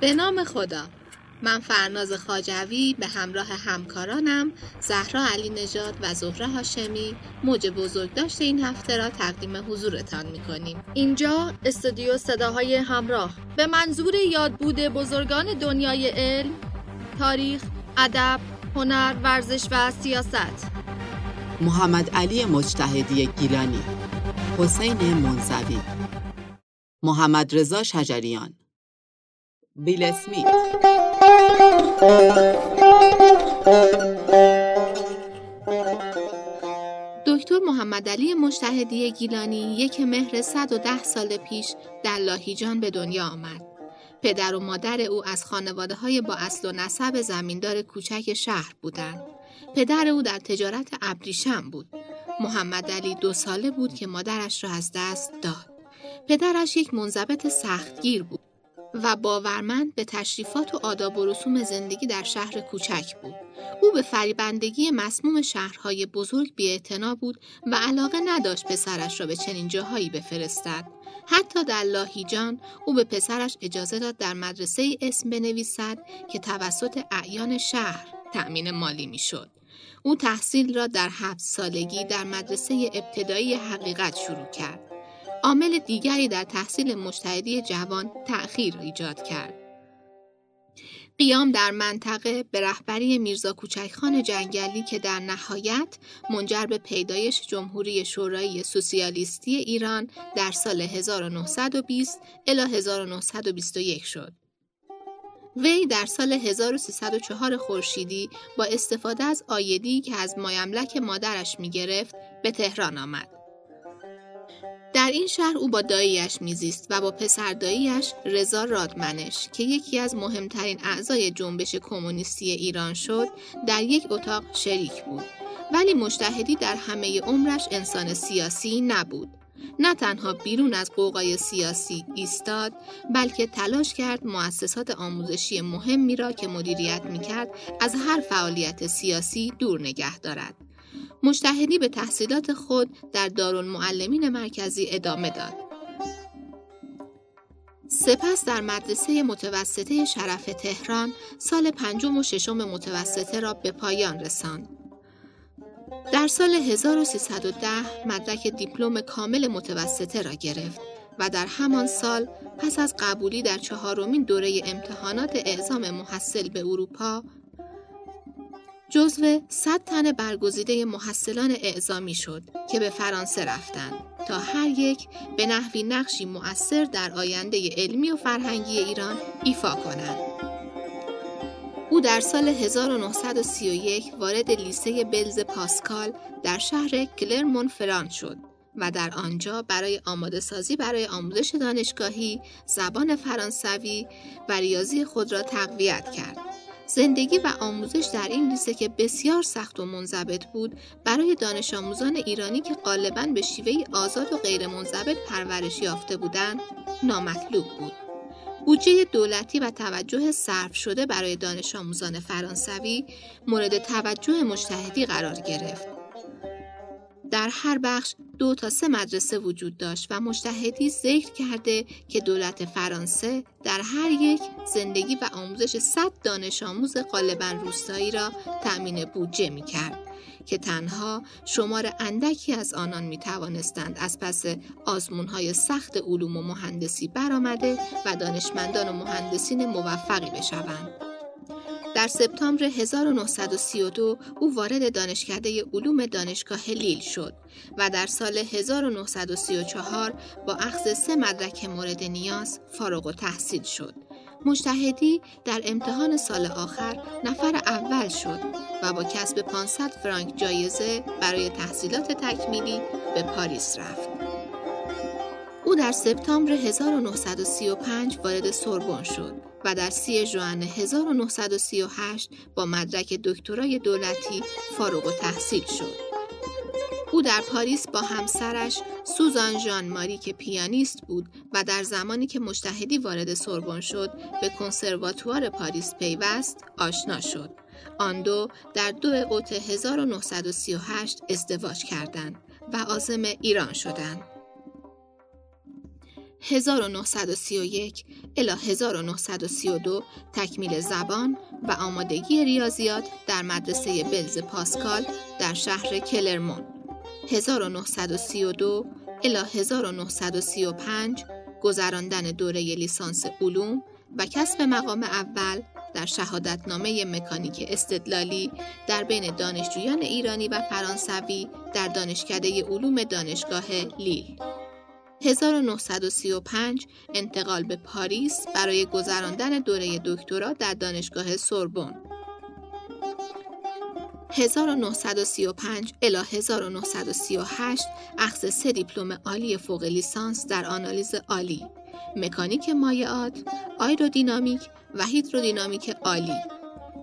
به نام خدا. من فرناز خاجوی به همراه همکارانم زهرا علی نژاد و زهره هاشمی موج بزرگ داشته این هفته را تقدیم حضورتان می کنیم. اینجا استودیو صداهای همراه. به منظور یادبود بزرگان دنیای علم، تاریخ، ادب، هنر، ورزش و سیاست. محمد علی مجتهدی گیلانی حسین منزوی محمد رضا شجریان. بیل اسمیت دکتر محمد علی مجتهدی گیلانی یک مهر 110 سال پیش در لاهیجان به دنیا آمد. پدر و مادر او از خانواده های با اصل و نسب زمیندار کوچک شهر بودند. پدر او در تجارت ابریشم بود. محمد علی دو ساله بود که مادرش را از دست داد. پدرش یک منضبط سختگیر بود. و باورمند به تشریفات و آداب و رسوم زندگی در شهر کوچک بود. او به فریبندگی مسموم شهرهای بزرگ بیاعتنا بود و علاقه نداشت پسرش را به چنین جاهایی بفرستد. حتی در لاهیجان او به پسرش اجازه داد در مدرسه اسم بنویسد که توسط اعیان شهر تأمین مالی می‌شد. او تحصیل را در هفت سالگی در مدرسه ابتدایی حقیقت شروع کرد. عامل دیگری در تحصیل مجتهدی جوان تأخیر ایجاد کرد. قیام در منطقه به رهبری میرزا کوچکخان جنگلی که در نهایت منجر به پیدایش جمهوری شورایی سوسیالیستی ایران در سال 1920 الی 1921 شد. وی در سال 1304 خورشیدی با استفاده از آیدی که از مایملک مادرش می گرفت به تهران آمد. در این شهر او با داییش میزیست و با پسر داییش رضا رادمنش که یکی از مهمترین اعضای جنبش کمونیستی ایران شد در یک اتاق شریک بود. ولی مشتهدی در همه عمرش انسان سیاسی نبود. نه تنها بیرون از قوقای سیاسی ایستاد بلکه تلاش کرد مؤسسات آموزشی مهمی را که مدیریت می‌کرد از هر فعالیت سیاسی دور نگه دارد. مشتهدی به تحصیلات خود در دارالمعلمین مرکزی ادامه داد. سپس در مدرسه متوسطه شرف تهران سال پنجم و ششم متوسطه را به پایان رساند. در سال 1310 مدرک دیپلم کامل متوسطه را گرفت و در همان سال پس از قبولی در چهارمین دوره امتحانات اعزام محصل به اروپا جزو 100 تن برگزیده محصلان اعزامی شد که به فرانسه رفتند تا هر یک به نحوی نقشی مؤثر در آینده علمی و فرهنگی ایران ایفا کنند. او در سال 1931 وارد لیسه بلز پاسکال در شهر کلرمون فرانس شد و در آنجا برای آماده سازی برای آموزش دانشگاهی زبان فرانسوی و ریاضی خود را تقویت کرد. زندگی و آموزش در این لیسه که بسیار سخت و منضبط بود برای دانش آموزان ایرانی که غالبا به شیوه آزاد و غیر منضبط پرورش یافته بودند نامطلوب بود. بودجه دولتی و توجه صرف شده برای دانش آموزان فرانسوی مورد توجه مجتهدی قرار گرفت. در هر بخش دو تا سه مدرسه وجود داشت و مشتهدی ذکر کرده که دولت فرانسه در هر یک زندگی و آموزش صد دانش آموز غالبا روستایی را تأمین بودجه می کرد که تنها شمار اندکی از آنان می توانستند از پس آزمون های سخت علوم و مهندسی برآمده و دانشمندان و مهندسین موفقی بشوند. در سپتامبر 1932 او وارد دانشکده علوم دانشگاه لیل شد و در سال 1934 با اخذ سه مدرک مورد نیاز فارغ و تحصیل شد. مجتهدی در امتحان سال آخر نفر اول شد و با کسب 500 فرانک جایزه برای تحصیلات تکمیلی به پاریس رفت. او در سپتامبر 1935 وارد سوربن شد و در سی ژوئن 1938 با مدرک دکترای دولتی فارغ و تحصیل شد. او در پاریس با همسرش سوزان ژان ماری که پیانیست بود و در زمانی که مشتهدی وارد سوربن شد به کنسرواتوار پاریس پیوست آشنا شد. آن دو در دو اوت 1938 ازدواج کردند و عازم ایران شدند. 1931 الی 1932 تکمیل زبان و آمادگی ریاضیات در مدرسه بلز پاسکال در شهر کلرمون. 1932 الی 1935 گذراندن دوره لیسانس علوم و کسب مقام اول در شهادتنامه مکانیک استدلالی در بین دانشجویان ایرانی و فرانسوی در دانشکده علوم دانشگاه لیل. 1935 انتقال به پاریس برای گذراندن دوره دکترا در دانشگاه سوربن 1935 الی 1938 اخذ سه دیپلم عالی فوق لیسانس در آنالیز عالی مکانیک مایعات، آیرودینامیک و هیدرودینامیک عالی.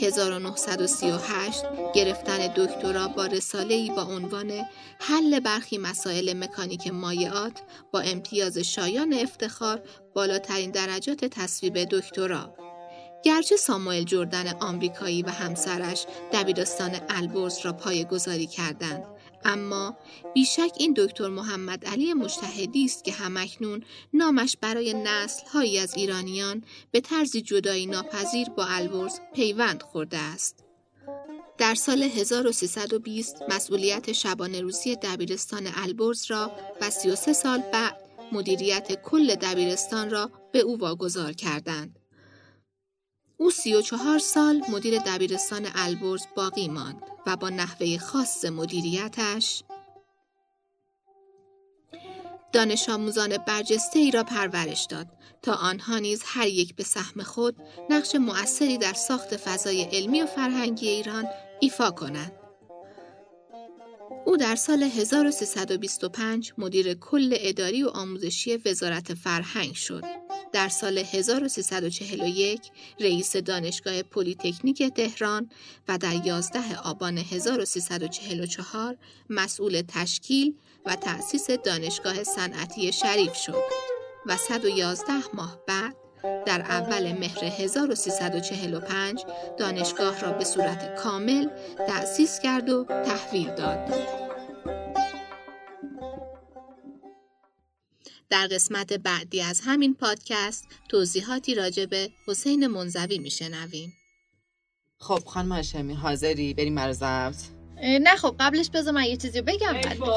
1938 گرفتن دکترا با رساله‌ای با عنوان حل برخی مسائل مکانیک مایعات با امتیاز شایان افتخار بالاترین درجات تصویب دکترا. گرچه ساموئل جردن آمریکایی و همسرش دبیرستان البرز را گذاری کردند اما بیشک این دکتر محمد علی مجتهدی است که همکنون نامش برای نسل هایی از ایرانیان به طرزی جدایی ناپذیر با البرز پیوند خورده است. در سال 1320 مسئولیت شبانه روزی دبیرستان البرز را و 33 سال بعد مدیریت کل دبیرستان را به او واگذار کردند. او 34 سال مدیر دبیرستان البرز باقی ماند و با نحوه خاص مدیریتش دانش آموزان برجسته ای را پرورش داد تا آنها نیز هر یک به سهم خود نقش مؤثری در ساخت فضای علمی و فرهنگی ایران ایفا کنند. او در سال 1325 مدیر کل اداری و آموزشی وزارت فرهنگ شد. در سال 1341 رئیس دانشگاه پلیتکنیک تهران و در 11 آبان 1344 مسئول تشکیل و تأسیس دانشگاه صنعتی شریف شد و 111 ماه بعد در اول مهر 1345 دانشگاه را به صورت کامل تأسیس کرد و تحویل داد. در قسمت بعدی از همین پادکست توضیحاتی راجع به حسین منزوی میشنویم. خب خانم هاشمی حاضری بریم برای نه خب قبلش بذار من یه چیزی بگم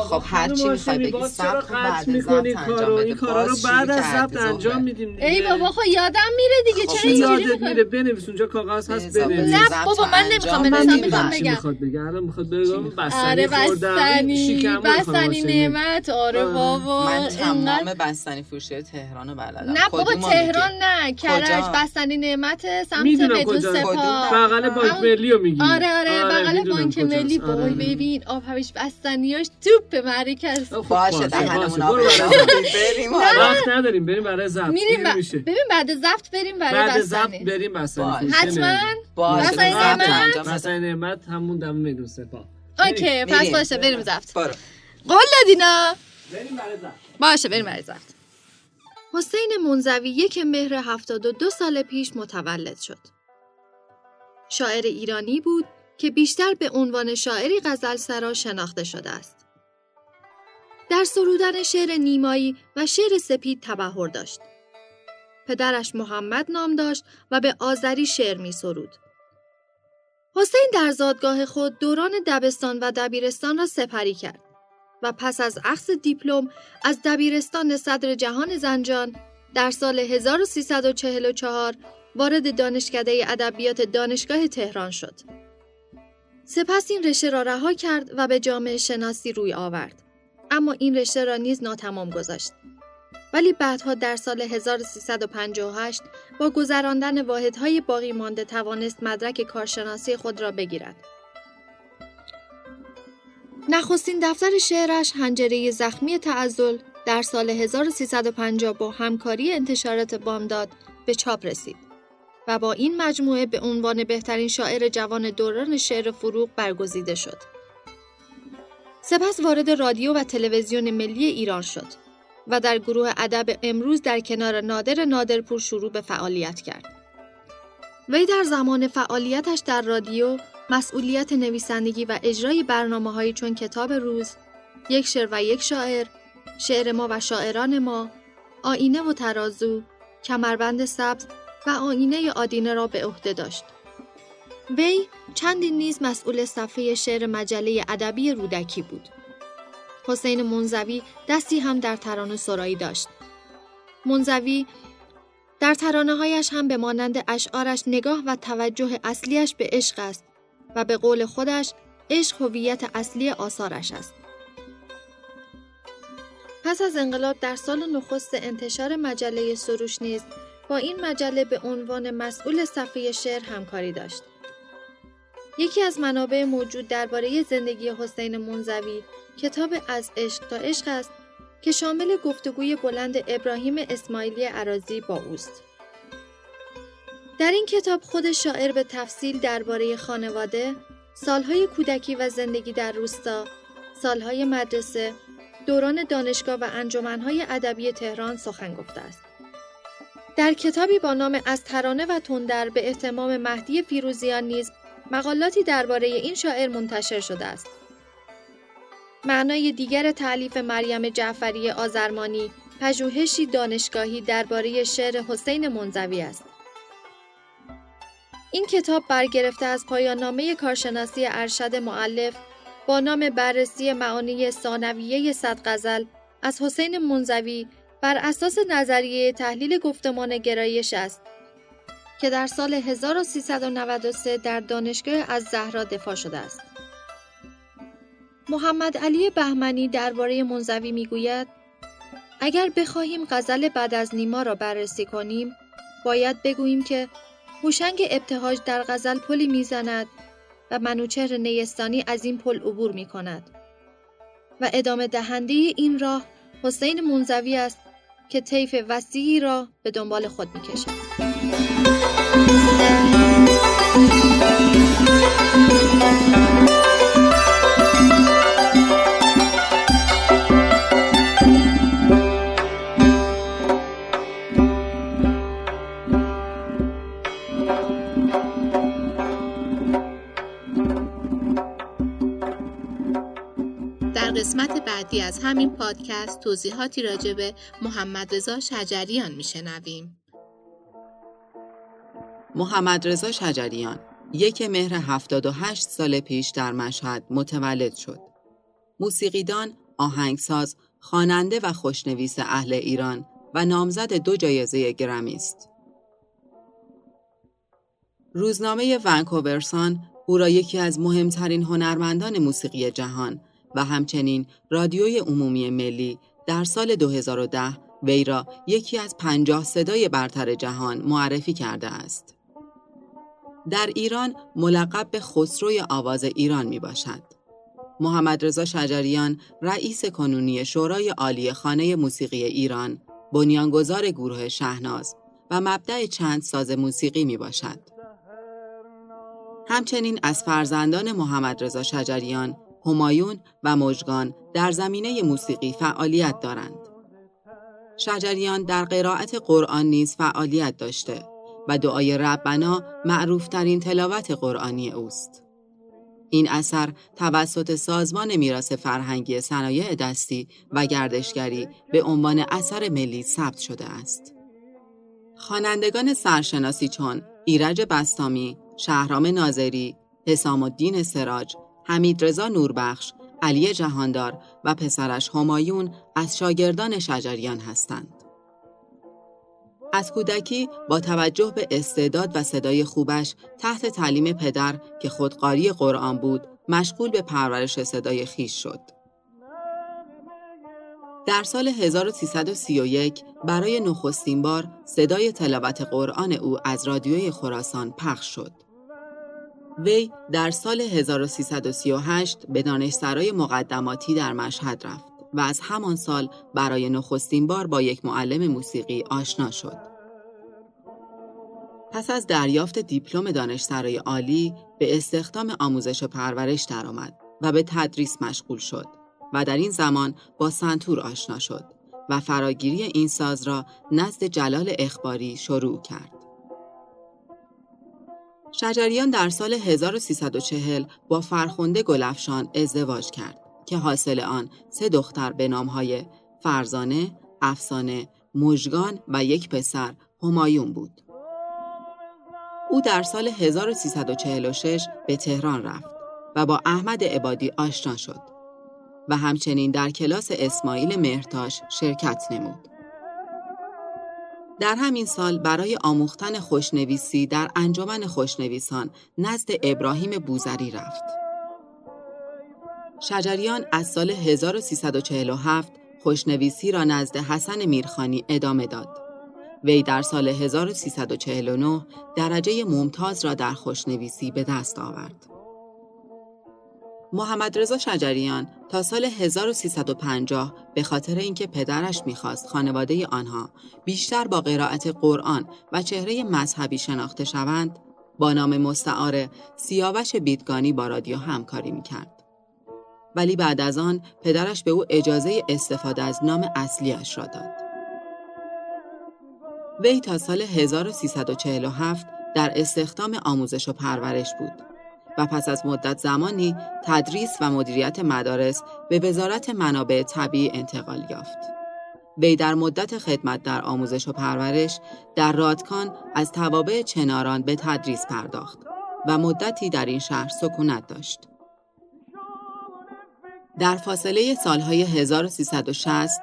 خب هر چی می‌خوای بگی سب بعد می‌کنی؟ کارو این کارا رو بعد از ضبط انجام میدیم ای بابا خب یادم میره دیگه خب چرا یادت میره بنویس اونجا کاغذ هست بنویس. نه بابا من نمی‌خوام بنویسم می‌خوام بگم. می‌خواد بگه؟ الان می‌خواد بگم بستنی آره بستنی. بستنی نعمت آره بابا من تمام بستنی فروشی تهران رو بلدم. نه بابا تهران نه کرج بستنی نعمت سمت مدرسه سپاه بغل بانک ملی رو میگی. آره آره بغل بانک ملی وای آره. ببین آب همیش بستنیاش توپ مرکز خب، باشه دهنمون آب بریم وقت نداریم بریم برای زفت میریم ببین بعد زفت بریم برای بعد زفت بریم بستنی. حتما. باشه. نعمت بستنی نعمت همون دم میدون سپا اوکی پس باشه بریم زفت برو. قول دادینا. بریم برای زفت باشه بریم برای زفت حسین منزوی یک مهر 72 سال پیش متولد شد. شاعر ایرانی بود. که بیشتر به عنوان شاعری غزل سرا شناخته شده است. در سرودن شعر نیمایی و شعر سپید تبهر داشت. پدرش محمد نام داشت و به آذری شعر می سرود. حسین در زادگاه خود دوران دبستان و دبیرستان را سپری کرد و پس از اخذ دیپلم از دبیرستان صدر جهان زنجان در سال 1344 وارد دانشکده ادبیات دانشگاه تهران شد. سپس این رشته را رها کرد و به جامعه شناسی روی آورد. اما این رشته را نیز ناتمام گذاشت. ولی بعدها در سال 1358 با گذراندن واحدهای باقی مانده توانست مدرک کارشناسی خود را بگیرد. نخستین دفتر شعرش هنجره زخمی تعزل در سال 1350 با همکاری انتشارات بامداد به چاپ رسید. و با این مجموعه به عنوان بهترین شاعر جوان دوران شعر فروغ برگزیده شد. سپس وارد رادیو و تلویزیون ملی ایران شد و در گروه ادب امروز در کنار نادر نادرپور شروع به فعالیت کرد. وی در زمان فعالیتش در رادیو مسئولیت نویسندگی و اجرای برنامه چون کتاب روز، یک شعر و یک شاعر، شعر ما و شاعران ما، آینه و ترازو، کمربند سبز و آینه آدینه را به عهده داشت. وی چندین نیز مسئول صفحه شعر مجله ادبی رودکی بود. حسین منزوی دستی هم در ترانه سرایی داشت. منزوی در ترانه هایش هم به مانند اشعارش نگاه و توجه اصلیش به عشق است و به قول خودش عشق هویت اصلی آثارش است. پس از انقلاب در سال نخست انتشار مجله سروش نیز با این مجله به عنوان مسئول صفحه شعر همکاری داشت. یکی از منابع موجود درباره زندگی حسین منزوی کتاب از عشق تا عشق است که شامل گفتگوی بلند ابراهیم اسماعیلی عراضی با اوست. در این کتاب خود شاعر به تفصیل درباره خانواده، سالهای کودکی و زندگی در روستا، سالهای مدرسه، دوران دانشگاه و انجمنهای ادبی تهران سخن گفته است. در کتابی با نام از ترانه و تندر به احتمام مهدی فیروزیان نیز مقالاتی درباره این شاعر منتشر شده است. معنای دیگر تعلیف مریم جعفری آزرمانی پژوهشی دانشگاهی درباره شعر حسین منزوی است. این کتاب برگرفته از پایان نامه کارشناسی ارشد معلف با نام بررسی معانی ثانویه صد غزل از حسین منزوی بر اساس نظریه تحلیل گفتمان گرایش است که در سال 1393 در دانشگاه از زهرا دفاع شده است. محمد علی بهمنی درباره منزوی می‌گوید اگر بخواهیم غزل بعد از نیما را بررسی کنیم باید بگوییم که هوشنگ ابتهاج در غزل پلی می‌زند و منوچهر نیستانی از این پل عبور می کند و ادامه دهنده این راه حسین منزوی است که طیف وسیعی را به دنبال خود می همین پادکست توضیحاتی راجع به محمد رضا شجریان میشنویم. محمد رضا شجریان یک مهر 78 سال پیش در مشهد متولد شد. موسیقیدان، آهنگساز، خواننده و خوشنویس اهل ایران و نامزد دو جایزه گرمی است. روزنامه ونکوورسان او را یکی از مهمترین هنرمندان موسیقی جهان و همچنین رادیوی عمومی ملی در سال 2010 وی را یکی از پنجاه صدای برتر جهان معرفی کرده است. در ایران ملقب به خسروی آواز ایران می باشد. محمد رضا شجریان رئیس کنونی شورای عالی خانه موسیقی ایران بنیانگذار گروه شهناز و مبدع چند ساز موسیقی می باشد. همچنین از فرزندان محمد رضا شجریان همایون و مجگان در زمینه موسیقی فعالیت دارند. شجریان در قرائت قرآن نیز فعالیت داشته و دعای ربنا معروفترین تلاوت قرآنی اوست. این اثر توسط سازمان میراث فرهنگی صنایع دستی و گردشگری به عنوان اثر ملی ثبت شده است. خوانندگان سرشناسی چون ایرج بستامی، شهرام ناظری، حسام الدین سراج حمید رضا نوربخش، علی جهاندار و پسرش همایون از شاگردان شجریان هستند. از کودکی با توجه به استعداد و صدای خوبش تحت تعلیم پدر که خودقاری قرآن بود مشغول به پرورش صدای خیش شد. در سال 1331 برای نخستین بار صدای تلاوت قرآن او از رادیوی خراسان پخش شد. وی در سال 1338 به دانشسرای مقدماتی در مشهد رفت و از همان سال برای نخستین بار با یک معلم موسیقی آشنا شد. پس از دریافت دیپلم دانشسرای عالی به استخدام آموزش و پرورش درآمد و به تدریس مشغول شد و در این زمان با سنتور آشنا شد و فراگیری این ساز را نزد جلال اخباری شروع کرد. شجریان در سال 1340 با فرخنده گلفشان ازدواج کرد که حاصل آن سه دختر به نامهای فرزانه، افسانه مژگان و یک پسر همایون بود. او در سال 1346 به تهران رفت و با احمد عبادی آشنا شد و همچنین در کلاس اسماعیل مهرتاش شرکت نمود. در همین سال برای آموختن خوشنویسی در انجمن خوشنویسان نزد ابراهیم بوزری رفت. شجریان از سال 1347 خوشنویسی را نزد حسن میرخانی ادامه داد. وی در سال 1349 درجه ممتاز را در خوشنویسی به دست آورد. محمد رضا شجریان تا سال 1350 به خاطر اینکه پدرش می‌خواست خانواده آنها بیشتر با قرائت قرآن و چهره مذهبی شناخته شوند با نام مستعار سیاوش بیدگانی با رادیو همکاری می‌کرد. ولی بعد از آن پدرش به او اجازه استفاده از نام اصلیش را داد. وی تا سال 1347 در استخدام آموزش و پرورش بود و پس از مدت زمانی تدریس و مدیریت مدارس به وزارت منابع طبیعی انتقال یافت. وی در مدت خدمت در آموزش و پرورش در رادکان از توابع چناران به تدریس پرداخت و مدتی در این شهر سکونت داشت. در فاصله سالهای 1360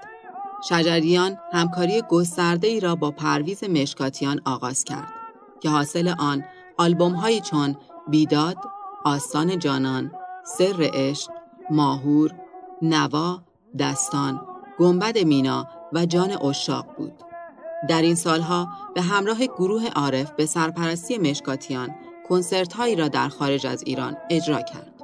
شجریان همکاری گسترده ای را با پرویز مشکاتیان آغاز کرد که حاصل آن آلبوم چون بیداد، آستان جانان، سر عشق، ماهور، نوا، دستان، گنبد مینا و جان اشاق بود. در این سالها به همراه گروه عارف به سرپرستی مشکاتیان کنسرت هایی را در خارج از ایران اجرا کرد.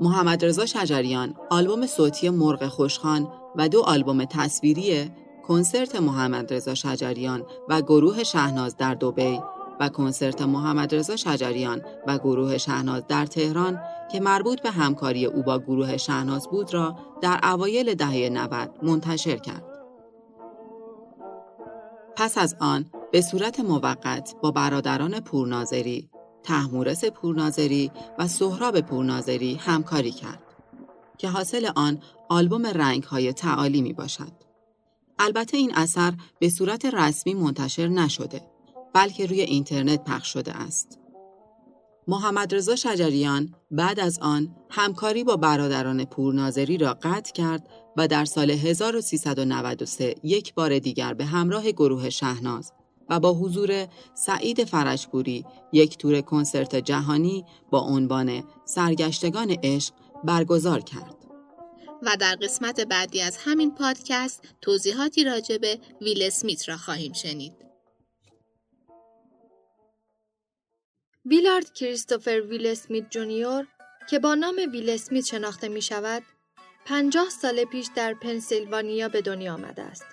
محمد رضا شجریان آلبوم صوتی مرغ خوشخان و دو آلبوم تصویری کنسرت محمد رضا شجریان و گروه شهناز در دوبی و کنسرت محمد رضا شجریان و گروه شهناز در تهران که مربوط به همکاری او با گروه شهناز بود را در اوایل دهه 90 منتشر کرد. پس از آن به صورت موقت با برادران پورناظری، تحمورس پورناظری و سهراب پورناظری همکاری کرد که حاصل آن آلبوم رنگ های تعالی می باشد. البته این اثر به صورت رسمی منتشر نشده بلکه روی اینترنت پخش شده است. محمد رضا شجریان بعد از آن همکاری با برادران پورناظری را قطع کرد و در سال 1393 یک بار دیگر به همراه گروه شهناز و با حضور سعید فرشپوری یک تور کنسرت جهانی با عنوان سرگشتگان عشق برگزار کرد. و در قسمت بعدی از همین پادکست توضیحاتی راجع به ویل اسمیت را خواهیم شنید. ویلارد کریستوفر ویل اسمیت جونیور که با نام ویل اسمیت شناخته می شود، پنجاه سال پیش در پنسیلوانیا به دنیا آمده است.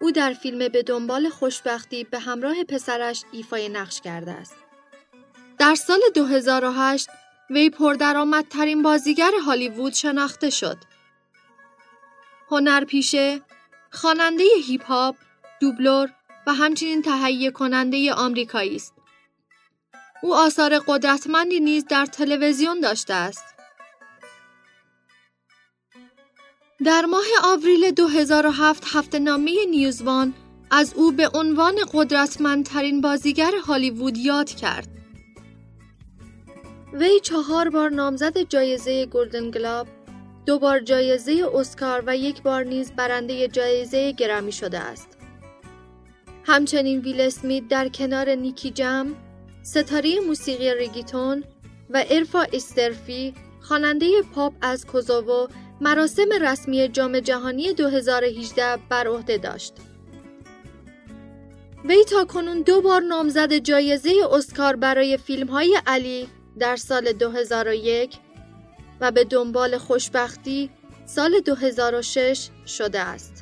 او در فیلم به دنبال خوشبختی به همراه پسرش ایفای نقش کرده است. در سال 2008 وی پردرآمدترین بازیگر هالیوود شناخته شد. هنرپیشه، خواننده هیپ هاپ، دوبلور و همچنین تهیه کننده آمریکایی است. او آثار قدرتمندی نیز در تلویزیون داشته است. در ماه آوریل 2007 هفته نامه نیوزوان از او به عنوان قدرتمندترین بازیگر هالیوود یاد کرد. وی چهار بار نامزد جایزه گلدن گلاب، دو بار جایزه اسکار و یک بار نیز برنده جایزه گرمی شده است. همچنین ویل اسمیت در کنار نیکی جم، ستاره موسیقی ریگیتون و ارفا استرفی خواننده پاپ از کوزوو مراسم رسمی جام جهانی 2018 بر عهده داشت. وی تا کنون دو بار نامزد جایزه اسکار برای فیلم های علی در سال 2001 و به دنبال خوشبختی سال 2006 شده است.